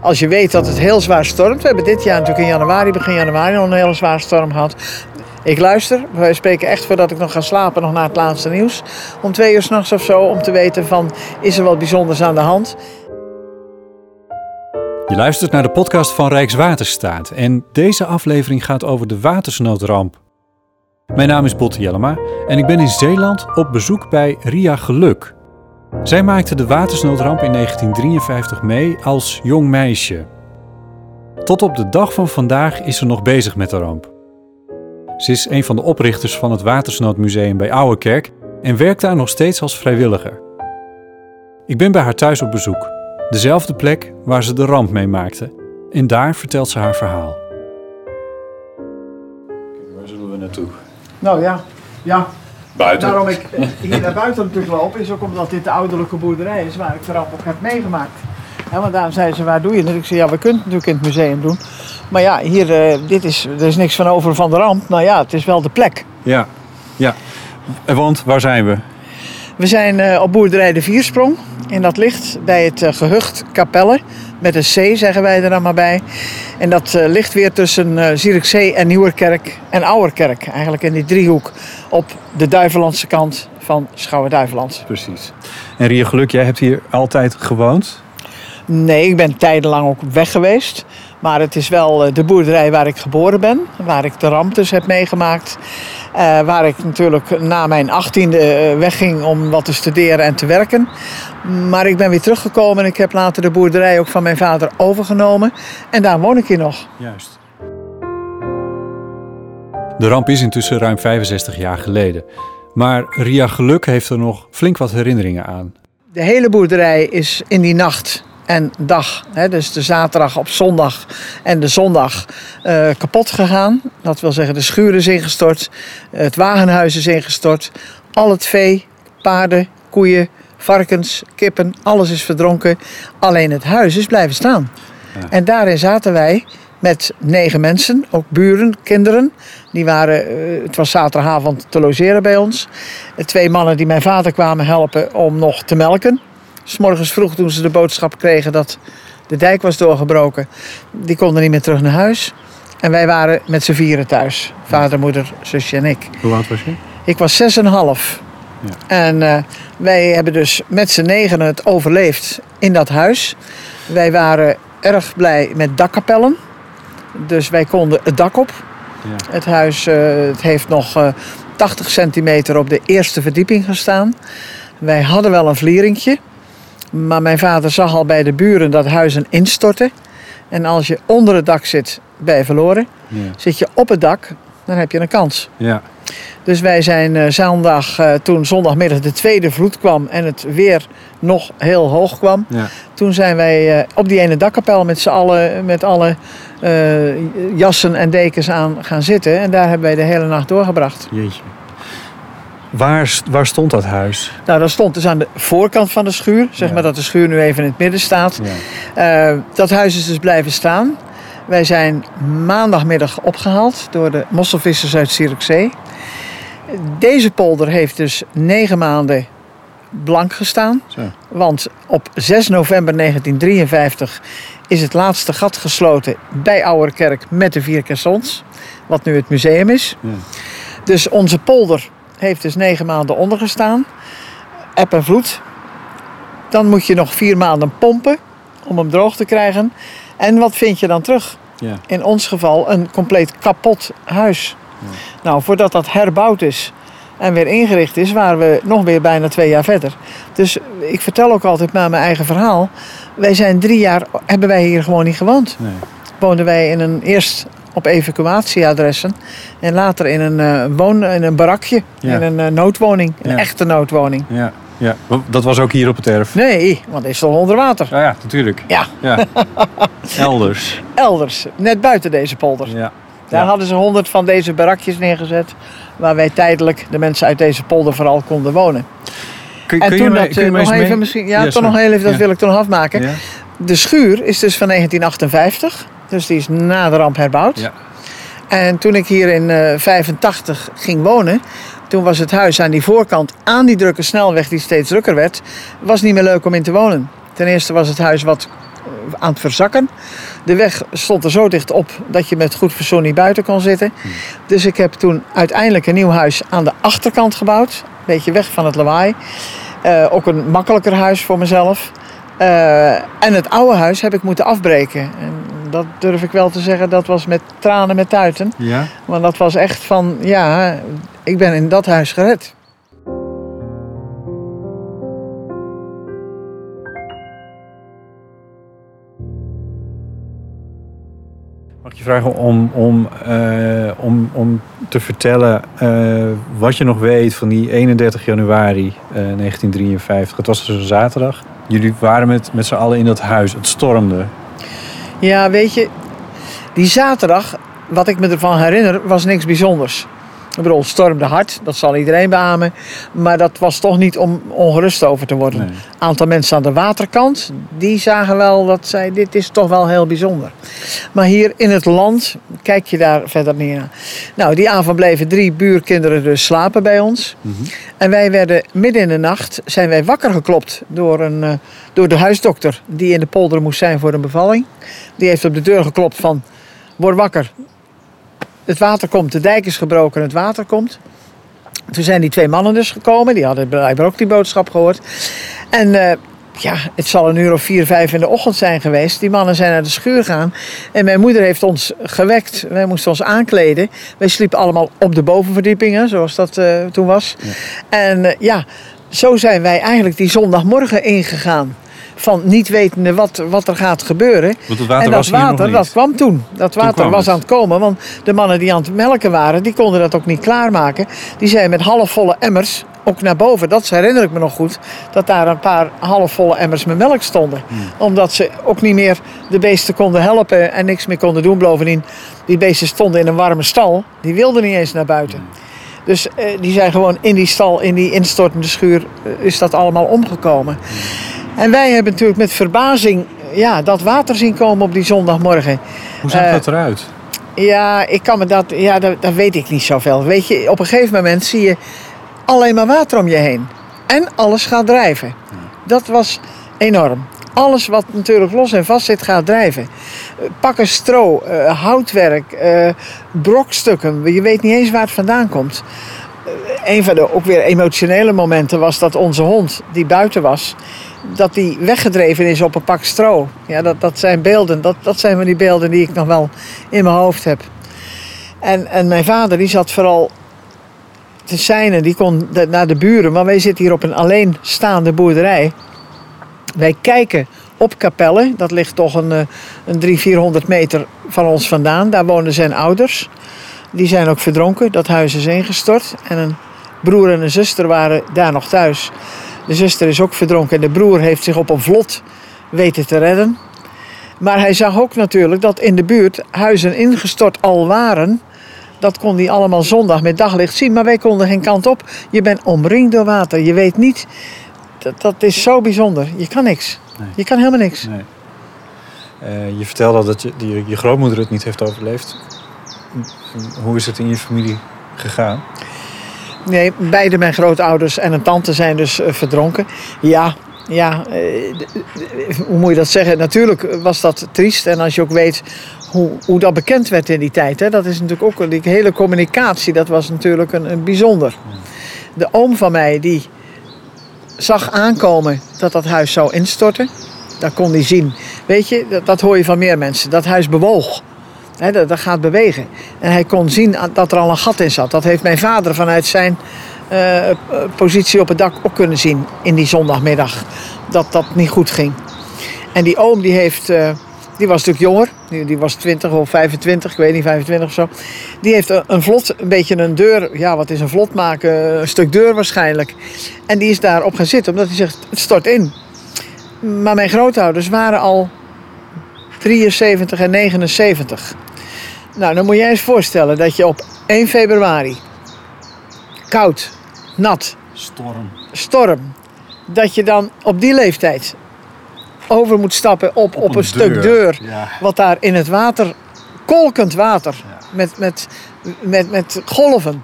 Als je weet dat het heel zwaar stormt. We hebben dit jaar natuurlijk in januari, begin januari, nog een hele zware storm gehad. Ik luister. Wij spreken echt voordat ik nog ga slapen, nog naar het laatste nieuws. Om twee uur s'nachts of zo, om te weten van, is er wat bijzonders aan de hand? Je luistert naar de podcast van Rijkswaterstaat en deze aflevering gaat over de watersnoodramp. Mijn naam is Botte Jellema en ik ben in Zeeland op bezoek bij Ria Geluk. Zij maakte de watersnoodramp in 1953 mee als jong meisje. Tot op de dag van vandaag is ze nog bezig met de ramp. Ze is een van de oprichters van het Watersnoodmuseum bij Ouwekerk en werkt daar nog steeds als vrijwilliger. Ik ben bij haar thuis op bezoek, dezelfde plek waar ze de ramp meemaakte. En daar vertelt ze haar verhaal. Waar zullen we naartoe? Nou ja, ja. Buiten. Daarom ik eh, hier naar buiten natuurlijk loop, is ook omdat dit de ouderlijke boerderij is waar ik de ramp ook heb meegemaakt. Want daarom zeiden ze, waar doe je het? Ik zei, ja, we kunnen het natuurlijk in het museum doen. Maar ja, hier, eh, dit is, er is niks van over van de ramp. Nou ja, het is wel de plek. Ja, ja. Want waar zijn we? We zijn eh, op boerderij de Viersprong. En dat ligt bij het eh, gehucht Capelle. Met een C zeggen wij er dan maar bij. En dat eh, ligt weer tussen eh Zierikzee en Nieuwerkerk en Ouwerkerk. Eigenlijk in die driehoek op de Duivelandse kant van Schouwen-Duiveland. Precies. En Ria Geluk, jij hebt hier altijd gewoond? Nee, ik ben tijdenlang ook weg geweest. Maar het is wel eh, de boerderij waar ik geboren ben. Waar ik de ramp dus heb meegemaakt. Eh, waar ik natuurlijk na mijn achttiende eh, wegging om wat te studeren en te werken. Maar ik ben weer teruggekomen en ik heb later de boerderij ook van mijn vader overgenomen. En daar woon ik hier nog. Juist. De ramp is intussen ruim 65 jaar geleden. Maar Ria Geluk heeft er nog flink wat herinneringen aan. De hele boerderij is in die nacht en dag, hè, dus de zaterdag op zondag en de zondag, eh, kapot gegaan. Dat wil zeggen, de schuur is ingestort, het wagenhuis is ingestort, al het vee, paarden, koeien, varkens, kippen, alles is verdronken. Alleen het huis is blijven staan. Ja. En daarin zaten wij met negen mensen, ook buren, kinderen. Die waren, eh, het was zaterdagavond te logeren bij ons. Eh, Twee mannen die mijn vader kwamen helpen om nog te melken. S morgens vroeg toen ze de boodschap kregen dat de dijk was doorgebroken. Die konden niet meer terug naar huis. En wij waren met z'n vieren thuis. Vader, moeder, zusje en ik. Hoe oud was je? Ik was zes en een half. Ja. En eh, wij hebben dus met z'n negenen het overleefd in dat huis. Wij waren erg blij met dakkapellen. Dus wij konden het dak op. Ja. Het huis eh, het heeft nog eh, 80 centimeter op de eerste verdieping gestaan. Wij hadden wel een vlieringje. Maar mijn vader zag al bij de buren dat huizen instorten. En als je onder het dak zit, ben je verloren. Ja. Zit je op het dak, dan heb je een kans. ja. Dus wij zijn eh, zondag, eh, toen zondagmiddag de tweede vloed kwam en het weer nog heel hoog kwam. ja. Toen zijn wij eh, op die ene dakkapel met z'n allen, met alle jassen en dekens aan gaan zitten. En daar hebben wij de hele nacht doorgebracht. Jeetje. Waar, waar stond dat huis? Nou, dat stond dus aan de voorkant van de schuur. Zeg Ja. maar dat de schuur nu even in het midden staat. Ja. Eh, dat huis is dus blijven staan. Wij zijn maandagmiddag opgehaald door de mosselvissers uit Zierikzee. Deze polder heeft dus negen maanden blank gestaan. Zo. Want op 6 november 1953 is het laatste gat gesloten bij Ouwerkerk met de vier caissons. Wat nu het museum is. Ja. Dus onze polder heeft dus negen maanden ondergestaan. Eb en vloed. Dan moet je nog vier maanden pompen om hem droog te krijgen. En wat vind je dan terug? Ja. In ons geval een compleet kapot huis. Nou, voordat dat herbouwd is en weer ingericht is, waren we nog weer bijna twee jaar verder. Dus ik vertel ook altijd maar mijn eigen verhaal. Wij zijn drie jaar, hebben wij hier gewoon niet gewoond. Nee. Woonden wij in een, eerst op evacuatieadressen en later in een, woon, in een barakje, Ja. in een eh, noodwoning, een Ja. echte noodwoning. Ja. ja. Dat was ook hier op het erf. Nee, want het is toch onder water. Ja, ja, natuurlijk. Ja, Ja. Elders. elders, net buiten deze polder. Ja. Daar hadden ze honderd van deze barakjes neergezet. Waar wij tijdelijk, de mensen uit deze polder vooral, konden wonen. Kun, En kun je toen mij- dat, kun je eh, nog even mee- misschien, ja, toch nog heel even, dat wil ik toch nog afmaken. De schuur is dus van 1958, dus die is na de ramp herbouwd. Ja. En toen ik hier in eh 85 ging wonen, toen was het huis aan die voorkant, aan die drukke snelweg die steeds drukker werd, was niet meer leuk om in te wonen. Ten eerste was het huis wat aan het verzakken. De weg stond er zo dicht op dat je met goed verzoen niet buiten kon zitten. Dus ik heb toen uiteindelijk een nieuw huis aan de achterkant gebouwd. Een beetje weg van het lawaai. Eh, ook een makkelijker huis voor mezelf. Eh, en het oude huis heb ik moeten afbreken. En dat durf ik wel te zeggen, dat was met tranen met tuiten. Ja? Want dat was echt van, ja, ik ben in dat huis gered. Mag ik je vragen om, om, eh, om, om te vertellen eh, wat je nog weet van die 31 januari eh, 1953. Het was dus een zaterdag. Jullie waren met, met z'n allen in dat huis. Het stormde. Ja, weet je, die zaterdag, wat ik me ervan herinner, was niks bijzonders. Ik bedoel, stormde hard, dat zal iedereen beamen. Maar dat was toch niet om ongerust over te worden. Nee. Een aantal mensen aan de waterkant, die zagen wel dat zij, dit is toch wel heel bijzonder. Maar hier in het land, kijk je daar verder niet naar. Nou, die avond bleven drie buurkinderen dus slapen bij ons. En wij werden midden in de nacht, zijn wij wakker geklopt door, een, eh, door de huisdokter. Die in de polder moest zijn voor een bevalling. Die heeft op de deur geklopt van, word wakker. Het water komt, de dijk is gebroken, het water komt. Toen zijn die twee mannen dus gekomen. Die hadden blijkbaar ook die boodschap gehoord. En eh, ja, het zal een uur of vier, vijf in de ochtend zijn geweest. Die mannen zijn naar de schuur gegaan. En mijn moeder heeft ons gewekt. Wij moesten ons aankleden. Wij sliepen allemaal op de bovenverdiepingen, zoals dat eh, toen was. En eh, ja, zo zijn wij eigenlijk die zondagmorgen ingegaan. Van niet wetende wat, wat er gaat gebeuren. Want het water en dat was water, dat kwam toen. Dat water was het. aan het komen. Want de mannen die aan het melken waren, die konden dat ook niet klaarmaken. Die zijn met halfvolle emmers ook naar boven. Dat herinner ik me nog goed. Dat daar een paar halfvolle emmers met melk stonden. Hmm. Omdat ze ook niet meer de beesten konden helpen en niks meer konden doen. Bovendien, die beesten stonden in een warme stal. Die wilden niet eens naar buiten. Hmm. Dus eh, die zijn gewoon in die stal, in die instortende schuur, eh, is dat allemaal omgekomen. En wij hebben natuurlijk met verbazing ja, dat water zien komen op die zondagmorgen. Hoe zag Eh, dat eruit? Ja, ik kan me dat, ja, dat, dat weet ik niet zoveel. Weet je, op een gegeven moment zie je alleen maar water om je heen. En alles gaat drijven. Dat was enorm. Alles wat natuurlijk los en vast zit, gaat drijven. Eh, Pakken stro, eh, houtwerk, brokstukken. Je weet niet eens waar het vandaan komt. Eh, een van de ook weer emotionele momenten was dat onze hond, die buiten was, dat die weggedreven is op een pak stro. Ja, dat, dat zijn beelden. Dat, dat zijn van die beelden die ik nog wel in mijn hoofd heb. En, en mijn vader die zat vooral te seinen. Die kon naar de buren. Maar wij zitten hier op een alleenstaande boerderij. Wij kijken op Capelle. Dat ligt toch een, eh, een 300, 400 meter van ons vandaan. Daar wonen zijn ouders. Die zijn ook verdronken. Dat huis is ingestort. En een broer en een zuster waren daar nog thuis. De zuster is ook verdronken. En de broer heeft zich op een vlot weten te redden. Maar hij zag ook natuurlijk dat in de buurt huizen ingestort al waren. Dat kon hij allemaal zondag met daglicht zien. Maar wij konden geen kant op. Je bent omringd door water. Je weet niet. Dat, dat is zo bijzonder. Je kan niks. Nee. Je kan helemaal niks. Nee. Eh, je vertelde al dat je, je grootmoeder het niet heeft overleefd. Hoe is het in je familie gegaan? Nee, beide mijn grootouders en een tante zijn dus eh, verdronken. Ja, ja, eh, hoe moet je dat zeggen? Natuurlijk was dat triest. En als je ook weet hoe, hoe dat bekend werd in die tijd. Hè, dat is natuurlijk ook, die hele communicatie, dat was natuurlijk een, een bijzonder. De oom van mij, die zag aankomen dat dat huis zou instorten. Dat kon hij zien. Weet je, dat, dat hoor je van meer mensen. Dat huis bewoog. Dat, gaat bewegen. En hij kon zien dat er al een gat in zat. Dat heeft mijn vader vanuit zijn eh, positie op het dak ook kunnen zien in die zondagmiddag. Dat dat niet goed ging. En die oom die heeft, eh, die was natuurlijk jonger. Die, die was 20 of 25, ik weet niet, 25 of zo. Die heeft een, een vlot, een beetje een deur. Ja, wat is een vlot maken? Een stuk deur waarschijnlijk. En die is daarop gaan zitten, omdat hij zegt, het stort in. Maar mijn grootouders waren al 73 en 79. Nou, dan moet je eens voorstellen dat je op 1 februari, koud, nat, Storm. storm, dat je dan op die leeftijd over moet stappen op, op, een, stuk deur. Ja. Wat daar in het water, kolkend water, met, met, met, met golven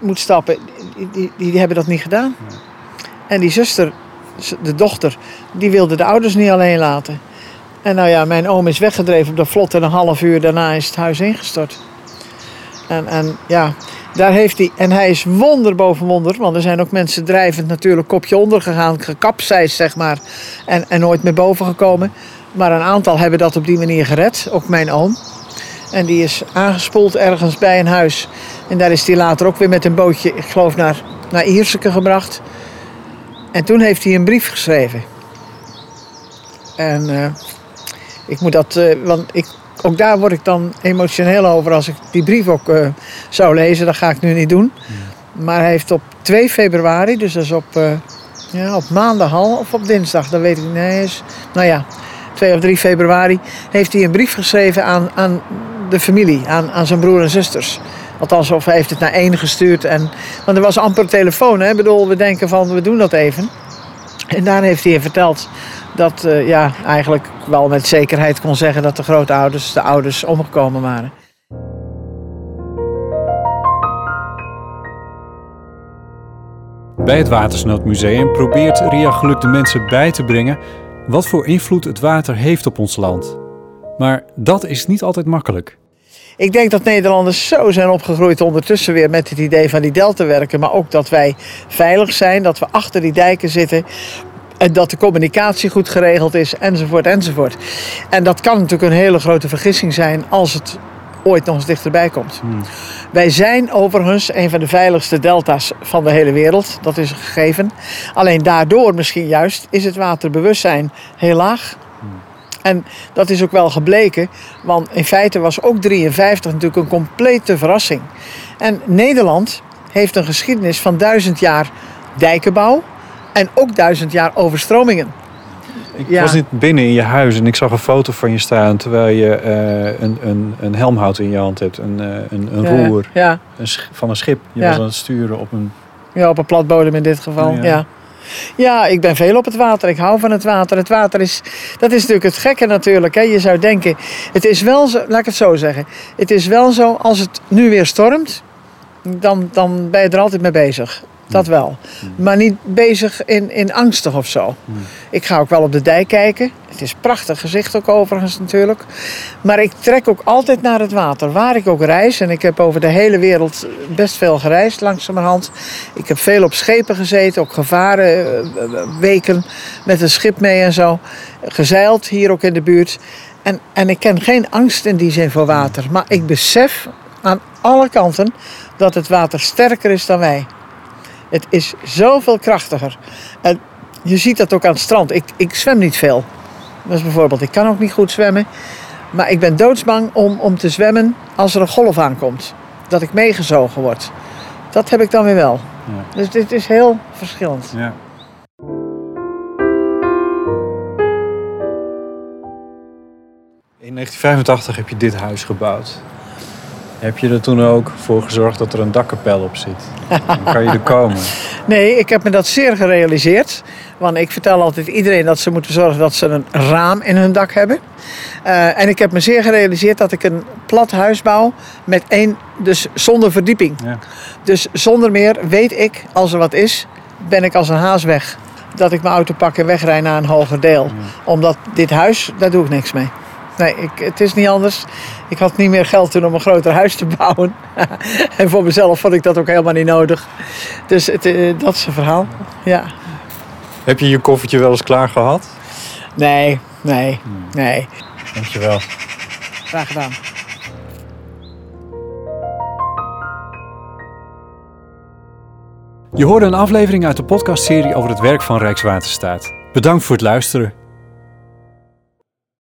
moet stappen. Die, die, die hebben dat niet gedaan. En die zuster, de dochter, die wilde de ouders niet alleen laten. En nou ja, mijn oom is weggedreven op de vlot en een half uur daarna is het huis ingestort. En, en ja, daar heeft hij, en hij is wonder boven wonder, want er zijn ook mensen drijvend natuurlijk kopje onder gegaan, gekapseist zeg maar, en, en nooit meer boven gekomen. Maar een aantal hebben dat op die manier gered, ook mijn oom. En die is aangespoeld ergens bij een huis. En daar is hij later ook weer met een bootje, ik geloof, naar, naar Ierseke gebracht. En toen heeft hij een brief geschreven. En uh, ik moet dat, uh, want ik, ook daar word ik dan emotioneel over als ik die brief ook uh, zou lezen. Dat ga ik nu niet doen. Ja. Maar hij heeft op 2 februari, dus dat is op, ja, op maandag al of op dinsdag, dat weet ik niet. Nee, is, nou ja, 2 of 3 februari heeft hij een brief geschreven aan, aan de familie, aan, aan zijn broer en zusters. Althans, of hij heeft het naar één gestuurd. En, want er was amper telefoon. Hè? Ik bedoel, we denken van, we doen dat even. En daar heeft hij verteld dat uh, ja, eigenlijk wel met zekerheid kon zeggen dat de grootouders, de ouders, omgekomen waren. Bij het Watersnoodmuseum probeert Ria Geluk de mensen bij te brengen wat voor invloed het water heeft op ons land. Maar dat is niet altijd makkelijk. Ik denk dat Nederlanders zo zijn opgegroeid ondertussen weer met het idee van die delta werken. Maar ook dat wij veilig zijn, dat we achter die dijken zitten. En dat de communicatie goed geregeld is, enzovoort, enzovoort. En dat kan natuurlijk een hele grote vergissing zijn als het ooit nog eens dichterbij komt. Hmm. Wij zijn overigens een van de veiligste delta's van de hele wereld. Dat is een gegeven. Alleen daardoor misschien juist is het waterbewustzijn heel laag. En dat is ook wel gebleken, want in feite was ook 53 natuurlijk een complete verrassing. En Nederland heeft een geschiedenis van duizend jaar dijkenbouw en ook duizend jaar overstromingen. Ik was niet binnen in je huis en ik zag een foto van je staan terwijl je uh, een, een, een helmhout in je hand hebt, een, uh, een, een ja, roer ja. Een van een schip. Je was aan het sturen op een... Ja, op een platbodem in dit geval, ja. Ja, ik ben veel op het water. Ik hou van het water. Het water is, dat is natuurlijk het gekke natuurlijk. Hè. Je zou denken, het is wel zo, laat ik het zo zeggen. Het is wel zo, als het nu weer stormt, dan, dan ben je er altijd mee bezig. Dat wel. Maar niet bezig in, in angstig of zo. Ik ga ook wel op de dijk kijken. Het is prachtig gezicht ook overigens natuurlijk. Maar ik trek ook altijd naar het water. Waar ik ook reis. En ik heb over de hele wereld best veel gereisd langzamerhand. Ik heb veel op schepen gezeten. Ook gevaren eh, eh, weken met een schip mee en zo. Gezeild hier ook in de buurt. En, en ik ken geen angst in die zin voor water. Maar ik besef aan alle kanten dat het water sterker is dan wij. Het is zoveel krachtiger. En je ziet dat ook aan het strand. Ik, ik zwem niet veel. Dus bijvoorbeeld, ik kan ook niet goed zwemmen. Maar ik ben doodsbang om, om te zwemmen als er een golf aankomt. Dat ik meegezogen word. Dat heb ik dan weer wel. Ja. Dus dit is heel verschillend. Ja. In 1985 heb je dit huis gebouwd. Heb je er toen ook voor gezorgd dat er een dakkapel op zit? Dan kan je er komen. Nee, ik heb me dat zeer gerealiseerd. Want ik vertel altijd iedereen dat ze moeten zorgen dat ze een raam in hun dak hebben. Uh, en ik heb me zeer gerealiseerd dat ik een plat huis bouw met één, dus zonder verdieping. Ja. Dus zonder meer weet ik, als er wat is, ben ik als een haas weg. Dat ik mijn auto pak en wegrij naar een hoger deel. Ja. Omdat dit huis, daar doe ik niks mee. Nee, ik, het is niet anders. Ik had niet meer geld toen om een groter huis te bouwen. en voor mezelf vond ik dat ook helemaal niet nodig. Dus het, eh, dat is een verhaal. Ja. Heb je je koffertje wel eens klaar gehad? Nee, nee, hmm. nee. Dankjewel. Graag gedaan. Je hoorde een aflevering uit de podcastserie over het werk van Rijkswaterstaat. Bedankt voor het luisteren.